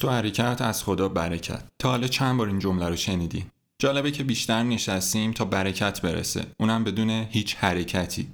تو حرکت از خدا برکت. تا حالا چند بار این جمله رو شنیدی؟ جالبه که بیشتر نشستیم تا برکت برسه. اونم بدون هیچ حرکتی.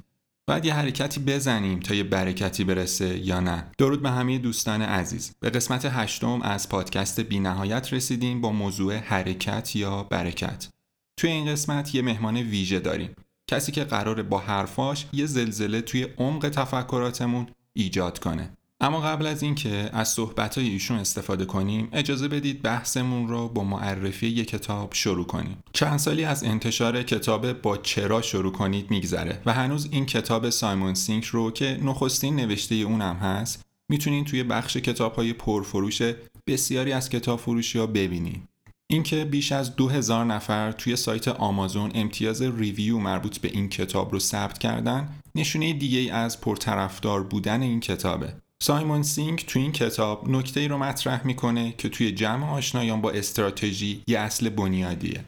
باید یه حرکتی بزنیم تا یه برکتی برسه یا نه. درود به همه دوستان عزیز. به قسمت هشتم از پادکست بی نهایت رسیدیم با موضوع حرکت یا برکت. توی این قسمت یه مهمان ویژه داریم. کسی که قراره با حرفاش یه زلزله توی عمق تفکراتمون ایجاد کنه. اما قبل از اینکه از صحبتهای ایشون استفاده کنیم اجازه بدید بحثمون رو با معرفی یک کتاب شروع کنیم. چند سالی از انتشار کتاب با چرا شروع کنید میگذره و هنوز این کتاب سایمون سینک رو که نخستین نوشته اونم هست می‌تونین توی بخش کتاب های پرفروش بسیاری از کتاب فروشی ها ببینید اینکه بیش از دو هزار نفر توی سایت آمازون امتیاز review مربوط به این کتاب رو ثبت کردن نشونه دیگه از پرطرفدار بودن این کتابه. سایمون سینک تو این کتاب نکته ای رو مطرح می‌کنه که توی جمع آشنایان با استراتژی یه اصل بنیادیه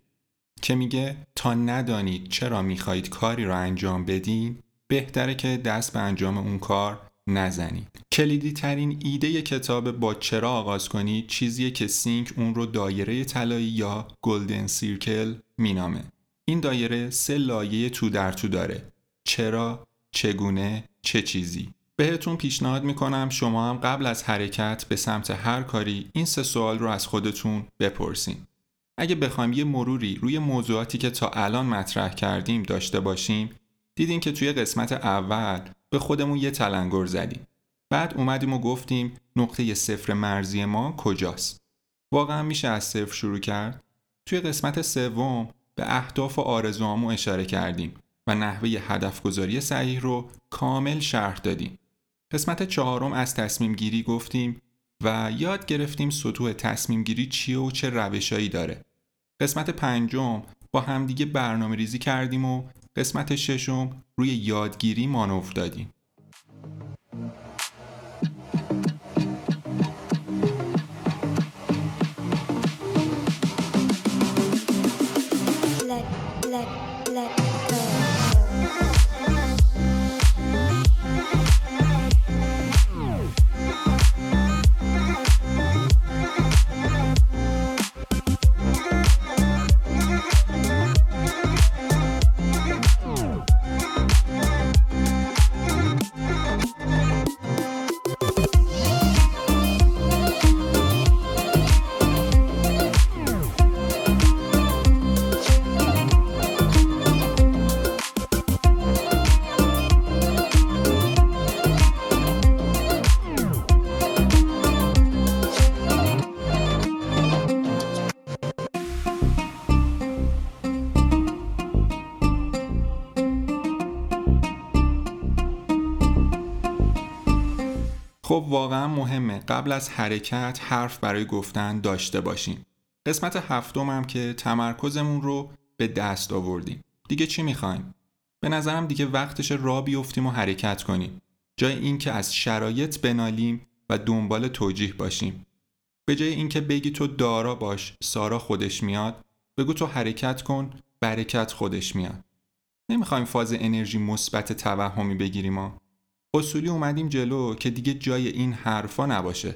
که میگه تا ندانید چرا می‌خواهید کاری رو انجام بدین بهتره که دست به انجام اون کار نزنید. کلیدی ترین ایده کتاب با چرا آغاز کنید چیزیه که سینک اون رو دایره طلایی یا golden circle مینامه. این دایره سه لایه تو در تو داره. چرا چگونه چه چیزی؟ بهتون پیشنهاد می‌کنم شما هم قبل از حرکت به سمت هر کاری این سه سوال رو از خودتون بپرسین. اگه بخوایم یه مروری روی موضوعاتی که تا الان مطرح کردیم داشته باشیم دیدین که توی قسمت اول به خودمون یه تلنگر زدیم. بعد اومدیم و گفتیم نقطه صفر مرزی ما کجاست. واقعا میشه از صفر شروع کرد؟ توی قسمت سوم به اهداف و آرزوهامون اشاره کردیم و نحوه هدف گذاری صحیح رو کامل شرح دادیم. قسمت چهارم از تصمیم گیری گفتیم و یاد گرفتیم سطوح تصمیم گیری چیه و چه روشایی داره. قسمت پنجم با همدیگه برنامه ریزی کردیم و قسمت ششم روی یادگیری مانور دادیم. واقعا مهمه. قبل از حرکت حرف برای گفتن داشته باشیم. قسمت هفتم هم که تمرکزمون رو به دست آوردیم. دیگه چی می‌خوایم؟ به نظرم دیگه وقتش را بیفتیم و حرکت کنیم. جای اینکه از شرایط بنالیم و دنبال توجیه باشیم. به جای اینکه بگی تو دارا باش سارا خودش میاد بگو تو حرکت کن برکت خودش میاد. نمی‌خوایم فاز انرژی مثبت توهمی بگیریم ما اصولی اومدیم جلو که دیگه جای این حرفا نباشه.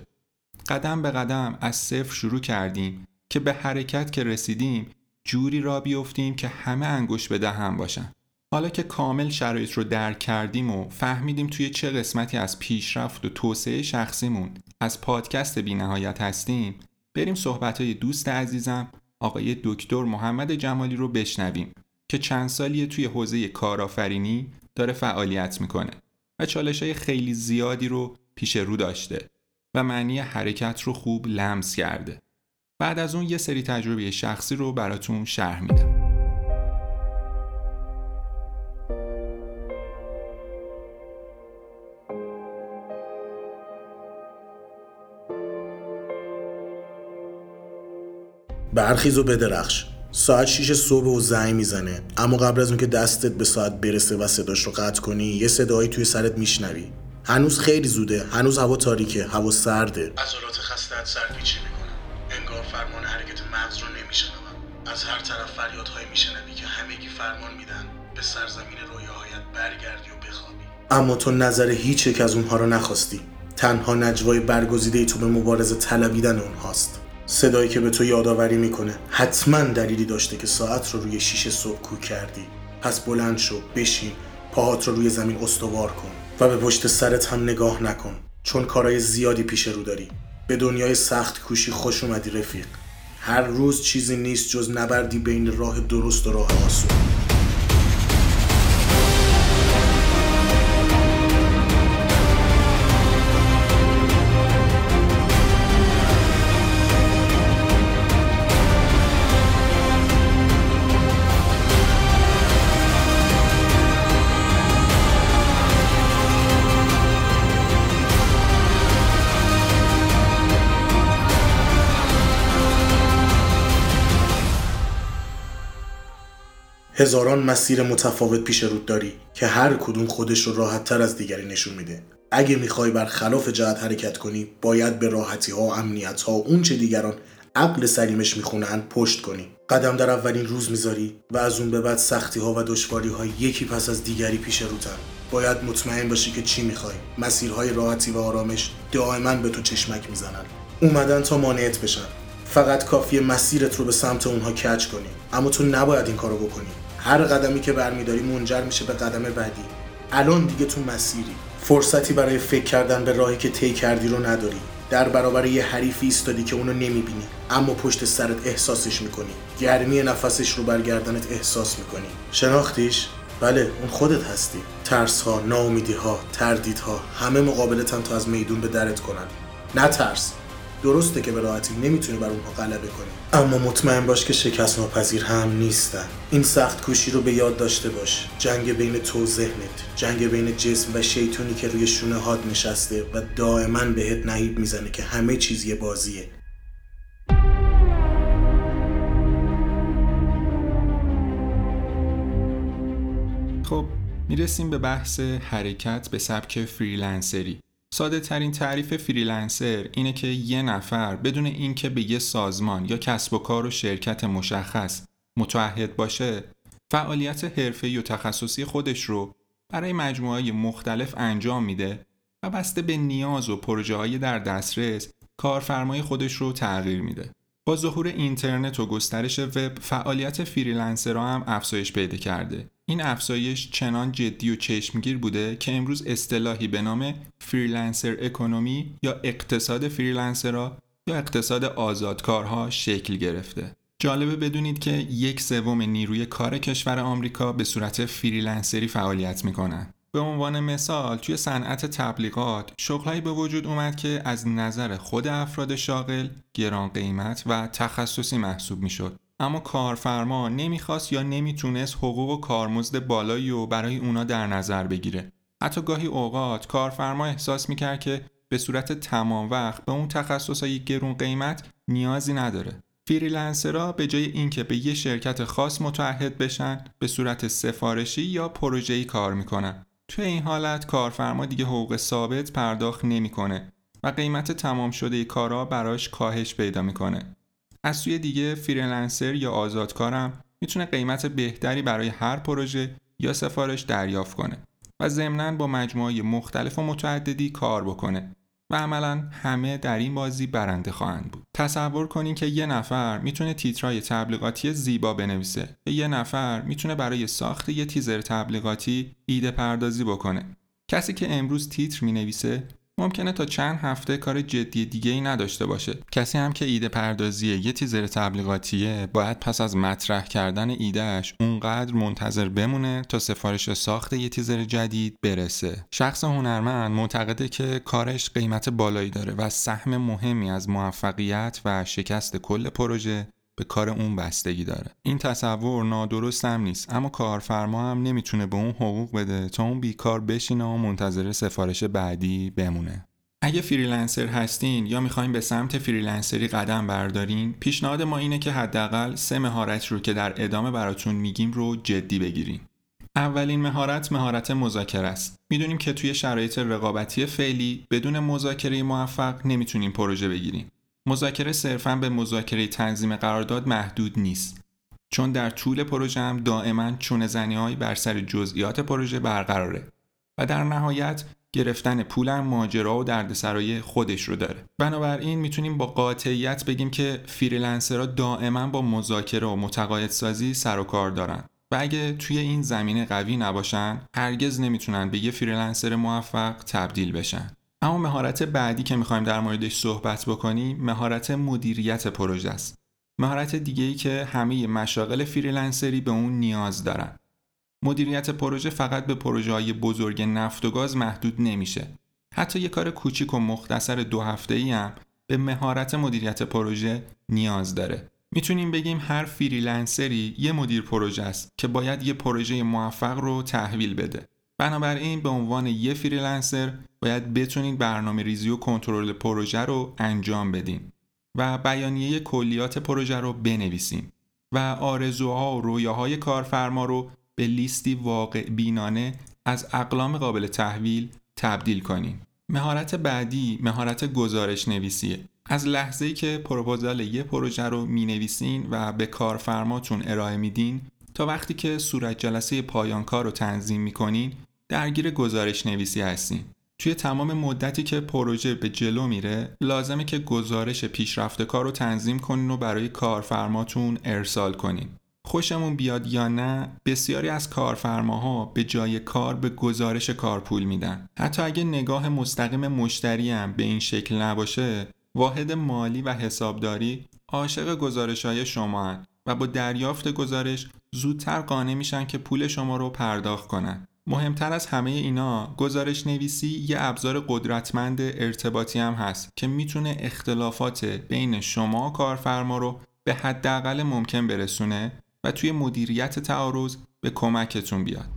قدم به قدم از صفر شروع کردیم که به حرکت که رسیدیم جوری را بیفتیم که همه انگوش به دهن باشن. حالا که کامل شرایط رو درک کردیم و فهمیدیم توی چه قسمتی از پیشرفت و توسعه شخصیمون از پادکست بینهایت هستیم بریم صحبت دوست عزیزم آقای دکتر محمد جمالی رو بشنویم که چند سالیه توی حوزه کارآفرینی داره فعالیت می‌کنه. و چالش های خیلی زیادی رو پیش رو داشته و معنی حرکت رو خوب لمس کرده. بعد از اون یه سری تجربه شخصی رو براتون شرح میدم. برخیز و بدرخش ساعت 6 صبح و زنگ می‌زنه. اما قبل از اون که دستت به ساعت برسه و صداش رو قطع کنی یه صدایی توی سرت میشنوی. هنوز خیلی زوده هنوز هوا تاریکه هوا سرده. عضلات خستت سرپیچی می‌کنن انگار فرمان حرکت مغز رو نمیشنون از هر طرف فریادهایی میشنوی که همگی فرمان میدن به سرزمین رویاهایت برگردی و بخوابی. اما تو نظر هیچ یک از اونها رو نخواستی. تنها نجوای برگزیده تو به مبارزه طلبیدن اونهاست. صدایی که به تو یادآوری می‌کنه. حتما دلیلی داشته که ساعت رو روی شیشه صبح کو کردی. پس بلند شو بشین پاهات رو روی زمین استوار کن و به پشت سرت هم نگاه نکن. چون کارهای زیادی پیش رو داری. به دنیای سخت کوشی خوش اومدی رفیق. هر روز چیزی نیست جز نبردی بین راه درست و راه آسون. هزاران مسیر متفاوت پیش رود داری که هر کدوم خودش رو راحت تر از دیگری نشون میده. اگه می‌خوای بر خلاف جهت حرکت کنی باید به راحتی ها و امنیت ها و اون چه دیگران عقل سلیمش می‌خونن پشت کنی. قدم در اولین روز می‌ذاری و از اون به بعد سختی ها و دشواری ها یکی پس از دیگری پیش روتن باید مطمئن باشی که چی می‌خوای. مسیرهای راحتی و آرامش دائما به تو چشمک می‌زنن. اومدن تا مانعت بشن. فقط کافیه مسیرت رو به سمت اونها کج کنی. اما تو نباید این کارو بکنی. هر قدمی که برمیداری منجر میشه به قدم بعدی. الان دیگه تو مسیری. فرصتی برای فکر کردن به راهی که طی کردی رو نداری. در برابر یه حریفی ایستادی که اونو نمی‌بینی اما پشت سرت احساسش می‌کنی. گرمی نفسش رو برگردنت احساس می‌کنی. شناختیش؟ بله اون خودت هستی. ترس ها ناامیدی ها تردید ها همه مقابلتن تا از میدون به درت کنن. نه ترس. درسته که به راحتی نمی‌تونی بر اونها غلبه کنی اما مطمئن باش که شکست ناپذیر هم نیستن. این سخت کوشی رو به یاد داشته باش. جنگ بین تو ذهنت. جنگ بین جسم و شیطونی که روی شونه هات نشسته و دائما بهت نهیب می‌زنه که همه چیز یه بازیه. خب می‌رسیم به بحث حرکت به سبک فریلنسری. ساده ترین تعریف فریلنسر اینه که یه نفر بدون اینکه به یه سازمان یا کسب و کار و شرکت مشخص متعهد باشه فعالیت حرفه‌ای و تخصصی خودش رو برای مجموعه مختلف انجام میده و بسته به نیاز و پروژه های در دسترس کارفرمای خودش رو تغییر میده. با ظهور اینترنت و گسترش وب فعالیت فریلنسرها هم افزایش پیدا کرده این افزایش چنان جدی و چشمگیر بوده که امروز اصطلاحی به نام freelancer economy یا اقتصاد فریلنسرها یا اقتصاد آزادکارها شکل گرفته. جالبه بدونید که یک سوم نیروی کار کشور آمریکا به صورت فریلنسری فعالیت می‌کنن. به عنوان مثال توی صنعت تبلیغات شغلهایی به وجود اومد که از نظر خود افراد شاغل گران قیمت و تخصصی محسوب می‌شد. اما کارفرما نمی‌خواست یا نمی‌تونست حقوق و کارمزد بالایی و برای اونا در نظر بگیره. حتی گاهی اوقات کارفرما احساس می‌کرد که به صورت تمام وقت به اون تخصصهای گرون قیمت نیازی نداره. فریلنسرها به جای اینکه به یه شرکت خاص متعهد بشن به صورت سفارشی یا پروژه‌ای کار می‌کنن. توی این حالت کارفرما دیگه حقوق ثابت پرداخت نمی‌کنه و قیمت تمام شده کارا براش کاهش پیدا می‌کنه. از سوی دیگه فریلنسر یا آزادکارم می‌تونه قیمت بهتری برای هر پروژه یا سفارش دریافت کنه و ضمنا با مجموعه مختلف و متعددی کار بکنه. و عملا همه در این بازی برنده خواهند بود. تصور کنین که یه نفر می‌تونه تیترای تبلیغاتی زیبا بنویسه. یا یه نفر می‌تونه برای ساخت یه تیزر تبلیغاتی ایده پردازی بکنه. کسی که امروز تیتر می‌نویسه ممکنه تا چند هفته کار جدی دیگه ای نداشته باشه. کسی هم که ایده پردازی یه تیزر تبلیغاتیه باید پس از مطرح کردن ایدهش اونقدر منتظر بمونه تا سفارش ساخت یه تیزر جدید برسه. شخص هنرمند معتقده که کارش قیمت بالایی داره و سهم مهمی از موفقیت و شکست کل پروژه به کار اون بستگی داره. این تصور نادرست هم نیست اما کارفرما هم نمی‌تونه به اون حقوق بده تا اون بیکار بشینه و منتظر سفارش بعدی بمونه. اگه فریلنسر هستین یا می‌خواین به سمت فریلنسری قدم بردارین پیشنهاد ما اینه که حداقل سه مهارت رو که در ادامه براتون میگیم رو جدی بگیرین. اولین مهارت مهارت مذاکره است. می‌دونیم که توی شرایط رقابتی فعلی بدون مذاکره موفق نمی‌تونیم پروژه بگیریم. مذاکره صرفا به مذاکره تنظیم قرارداد محدود نیست چون در طول پروژه هم دائما چونه زنی بر سر جزئیات پروژه برقراره و در نهایت گرفتن پولم ماجرا و دردسرای خودش رو داره. بنابراین می‌تونیم با قاطعیت بگیم که فریلنسرها دائما با مذاکره و متقاعدسازی سر و کار دارن و اگه توی این زمینه قوی نباشن هرگز نمی‌تونن به یه فریلنسر موفق تبدیل بشن. اما مهارت بعدی که می‌خوایم در موردش صحبت بکنیم مهارت مدیریت پروژه است. مهارت دیگه ای که همه مشاغل فریلنسری به اون نیاز دارن. مدیریت پروژه فقط به پروژه های بزرگ نفت و گاز محدود نمیشه. حتی یه کار کوچیک و مختصر دو هفته ای هم به مهارت مدیریت پروژه نیاز داره. می‌تونیم بگیم هر فریلنسری یه مدیر پروژه است که باید یه پروژه موفق رو تحویل بده. بنابراین به عنوان یه فریلنسر باید بتونید برنامه ریزی و کنترل پروژه رو انجام بدین و بیانیه کلیات پروژه رو بنویسیم و آرزوها و رویاهای کارفرما رو به لیستی واقع بینانه از اقلام قابل تحویل تبدیل کنیم. مهارت بعدی مهارت گزارش نویسیه. از لحظه ای که پروپوزال یه پروژه رو می نویسین و به کارفرماتون ارائه میدین تا وقتی که صورت جلسه پایان کار رو تنظیم می‌کنین درگیر گزارش نویسی هستین. توی تمام مدتی که پروژه به جلو میره لازمه که گزارش پیشرفت کار رو تنظیم کنین و برای کارفرماتون ارسال کنین. خوشمون بیاد یا نه بسیاری از کارفرماها به جای کار به گزارش کار پول میدن حتی اگه نگاه مستقیم مشتری هم به این شکل نباشه واحد مالی و حسابداری عاشق گزارش های شما و با دریافت گزارش زودتر قانع میشن که پول شما رو پرداخت کنن مهمتر از همه اینا گزارش نویسی یه ابزار قدرتمند ارتباطی هم هست که می‌تونه اختلافات بین شما کارفرما رو به حداقل ممکن برسونه و توی مدیریت تعارض به کمکتون بیاد.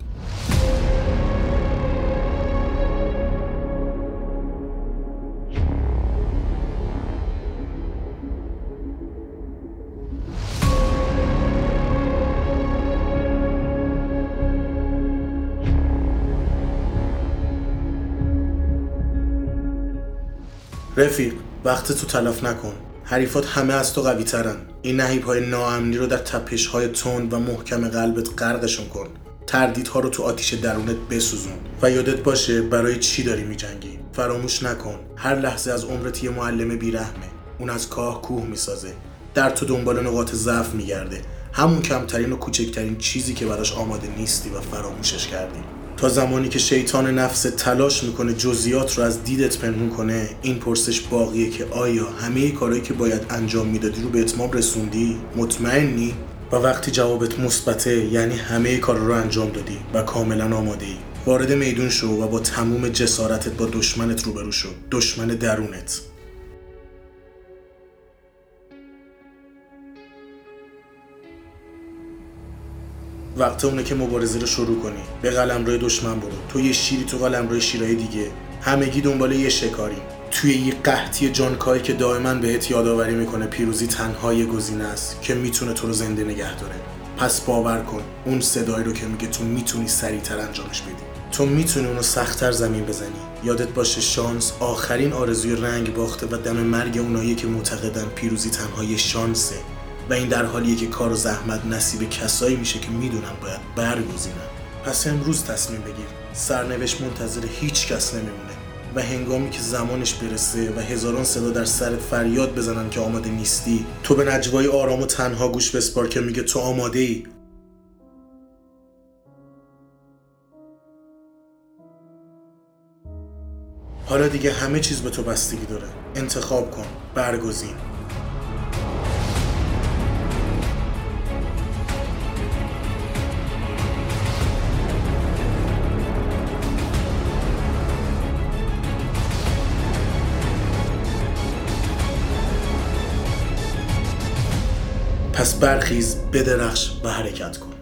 رفیق وقت تو تلف نکن. حریفات همه از تو قوی ترن این نهیب های ناامنی رو در تپش های تند و محکم قلبت غرقشون کن. تردیدها رو تو آتیش درونت بسوزون و یادت باشه برای چی داری میجنگی. فراموش نکن. هر لحظه از عمرت یه معلم بیرحمه. اون از کاه کوه می‌سازه. در تو دنبال نقاط ضعف میگرده. همون کمترین و کوچکترین چیزی که براش آماده نیستی و فراموشش کردی. تا زمانی که شیطان نفس تلاش می‌کنه جزیات رو از دیدت پنهون کنه این پرسش باقیه که آیا همه کارهایی که باید انجام می‌دادی رو به اتمام رسوندی؟ مطمئنی؟ و وقتی جوابت مثبته یعنی همه کار رو انجام دادی و کاملا آماده ای وارد میدون شو و با تموم جسارتت با دشمنت روبرو شو. دشمن درونت. وقت اونه که مبارزه رو شروع کنی. به قلمرو دشمن برو. تو یه شیری تو قلمرو شیرای دیگه. همگی دنبال یه شکاری. توی یه قحطی جانکایی که دائما بهت یادآوری می‌کنه پیروزی تنها یه گزینه است که می‌تونه تو رو زنده نگه داره. پس باور کن اون صدایی رو که میگه تو می‌تونی سریعتر انجامش بدی. تو می‌تونی اونو سختتر زمین بزنی. یادت باشه شانس آخرین آرزوی رنگ باخته و دم مرگ اونایی که معتقدن پیروزی تنها یه شانسه. و این در حالیه که کار و زحمت نصیب کسایی میشه که می‌دونن باید برگزینن. پس امروز تصمیم بگیر. سرنوشت منتظر هیچ کس نمیمونه و هنگامی که زمانش برسه و هزاران صدا در سرت فریاد بزنن که آماده نیستی تو به نجوای آرام و تنها گوش بسپار که میگه تو آماده ای حالا دیگه همه چیز به تو بستگی داره. انتخاب کن. برگزین. پس برخیز بدرخش و حرکت کن.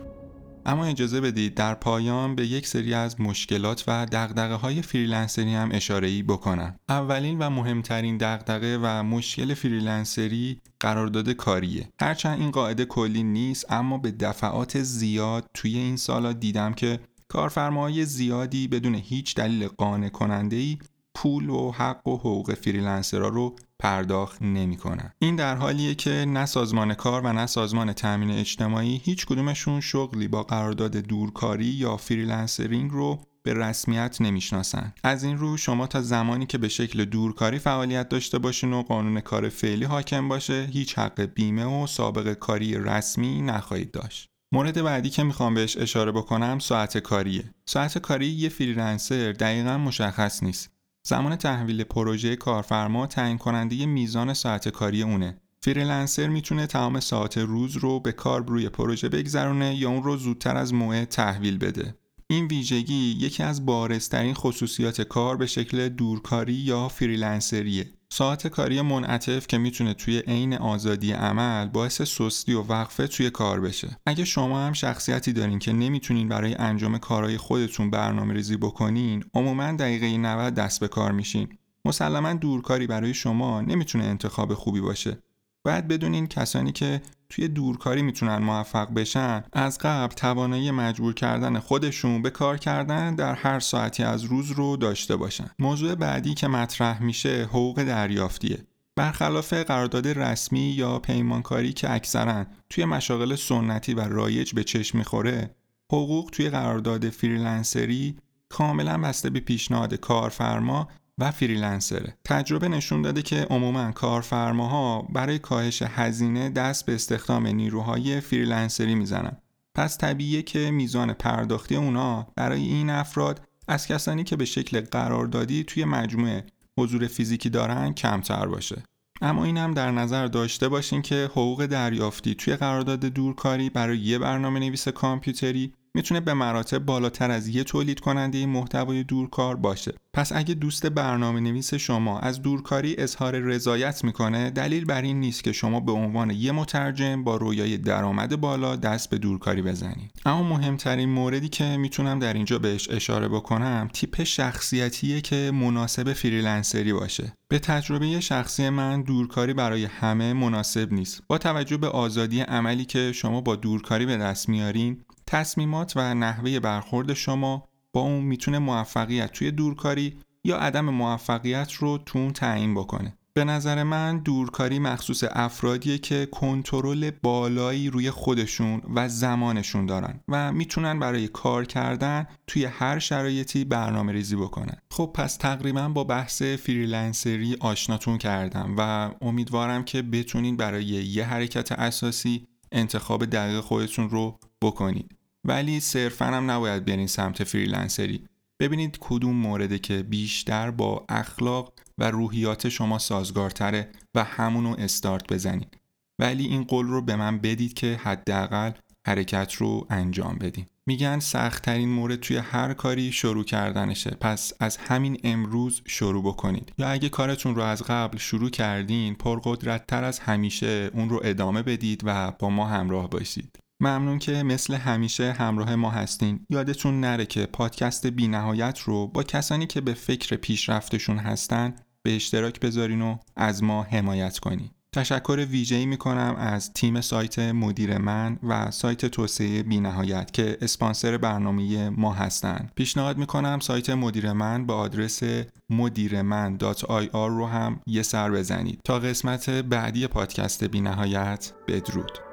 اما اجازه بدید در پایان به یک سری از مشکلات و دغدغه های فریلنسری هم اشاره بکنم. اولین و مهمترین دغدغه و مشکل فریلنسری قرارداد کاریه. هرچند این قاعده کلی نیست اما به دفعات زیاد توی این سالا دیدم که کارفرماهای زیادی بدون هیچ دلیل قانع کننده ای پول و حق و حقوق فریلنسرها رو پرداخت نمی‌کنن. این در حالیه که نه سازمان کار و نه سازمان تامین اجتماعی هیچ کدومشون شغلی با قرارداد دورکاری یا فریلنسرینگ رو به رسمیت نمی‌شناسن. از این رو شما تا زمانی که به شکل دورکاری فعالیت داشته باشین و قانون کار فعلی حاکم باشه هیچ حق بیمه و سابقه کاری رسمی نخواهید داشت. مورد بعدی که می‌خوام بهش اشاره بکنم ساعت کاریه. ساعت کاری یه فریلنسر دقیقا مشخص نیست. زمان تحویل پروژه کارفرما تعیین کننده میزان ساعت کاری اونه. فریلنسر می‌تونه تمام ساعات روز رو به کار روی پروژه بگذرونه یا اون رو زودتر از موعد تحویل بده. این ویژگی یکی از بارزترین خصوصیات کار به شکل دورکاری یا فریلنسریه. ساعت کاری منعطف که می‌تونه توی عین آزادی عمل باعث سستی و وقفه توی کار بشه. اگه شما هم شخصیتی دارین که نمی‌تونین برای انجام کارهای خودتون برنامه ریزی بکنین عموما دقیقه 90 دست به کار میشین. مسلما دورکاری برای شما نمی‌تونه انتخاب خوبی باشه. باید بدونین کسانی که توی دورکاری می‌تونن موفق بشن از قبل توانایی مجبور کردن خودشون به کار کردن در هر ساعتی از روز رو داشته باشن. موضوع بعدی که مطرح میشه حقوق دریافتیه. برخلاف قرارداد رسمی یا پیمانکاری که اکثرا توی مشاغل سنتی و رایج به چشم می‌خوره حقوق توی قرارداد فریلنسری کاملا بسته به پیشنهاد کارفرما و فریلنسره. تجربه نشون داده که عموما کارفرماها برای کاهش هزینه دست به استخدام نیروهای فریلنسری می‌زنن. پس طبیعیه که میزان پرداختی اونا برای این افراد از کسانی که به شکل قراردادی توی مجموعه حضور فیزیکی دارن کمتر باشه. اما این هم در نظر داشته باشین که حقوق دریافتی توی قرارداد دورکاری برای یه برنامه نویس کامپیوتری می‌تونه به مراتب بالاتر از یه تولید کننده محتوای دورکار باشه. پس اگه دوست برنامه نویس شما از دورکاری اظهار رضایت می‌کنه دلیل بر این نیست که شما به عنوان یه مترجم با رویای درآمد بالا دست به دورکاری بزنید. اما مهمترین موردی که می‌تونم در اینجا بهش اشاره بکنم تیپ شخصیتیه که مناسب فریلنسری باشه. به تجربه شخصی من دورکاری برای همه مناسب نیست. با توجه به آزادی عملی که شما با دورکاری به دست میارین تصمیمات و نحوه برخورد شما با اون می‌تونه موفقیت توی دورکاری یا عدم موفقیتتون رو تعیین بکنه. به نظر من دورکاری مخصوص افرادیه که کنترل بالایی روی خودشون و زمانشون دارن و می‌تونن برای کار کردن توی هر شرایطی برنامه ریزی بکنن. خب پس تقریبا با بحث فریلنسری آشناتون کردم و امیدوارم که بتونین برای یه حرکت اساسی انتخاب دقیق خودتون رو بکنید. ولی صرفا هم نباید برین سمت فریلنسری. ببینید کدوم مورده که بیشتر با اخلاق و روحیات شما سازگارتره و همونو استارت بزنید ولی این قول رو به من بدید که حداقل حرکت رو انجام بدین. میگن سختترین مورد توی هر کاری شروع کردنشه. پس از همین امروز شروع بکنید. یا اگه کارتون رو از قبل شروع کردین پرقدرت تر از همیشه اون رو ادامه بدید و با ما همراه باشید. ممنون که مثل همیشه همراه ما هستین یادتون نره که پادکست بی نهایت رو با کسانی که به فکر پیشرفتشون هستن به اشتراک بذارین و از ما حمایت کنین تشکر ویژه‌ای می‌کنم از تیم سایت مدیر من و سایت توسعه بینهایت که اسپانسر برنامه ما هستند. پیشنهاد می‌کنم سایت مدیر من به آدرس مدیرمن.ir رو هم یه سر بزنید تا قسمت بعدی پادکست بینهایت بدرود.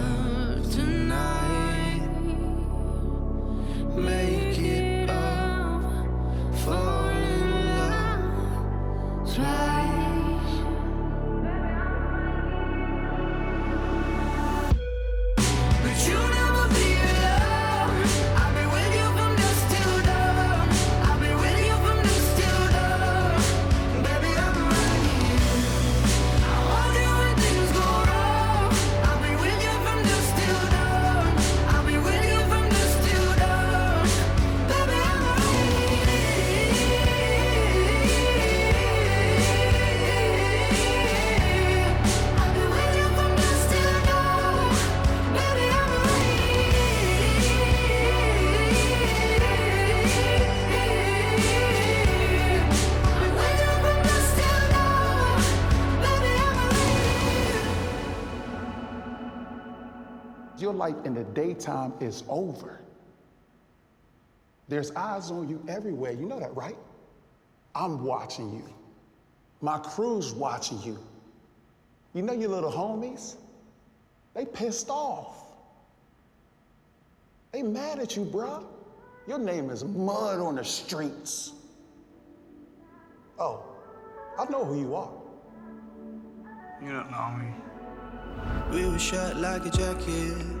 life in the daytime is over. There's eyes on you everywhere. You know that, right? I'm watching you. My crew's watching you. You know your little homies? They pissed off. They mad at you, bruh. Your name is mud on the streets. Oh, I know who you are. You don't know me. We were shot like a jacket,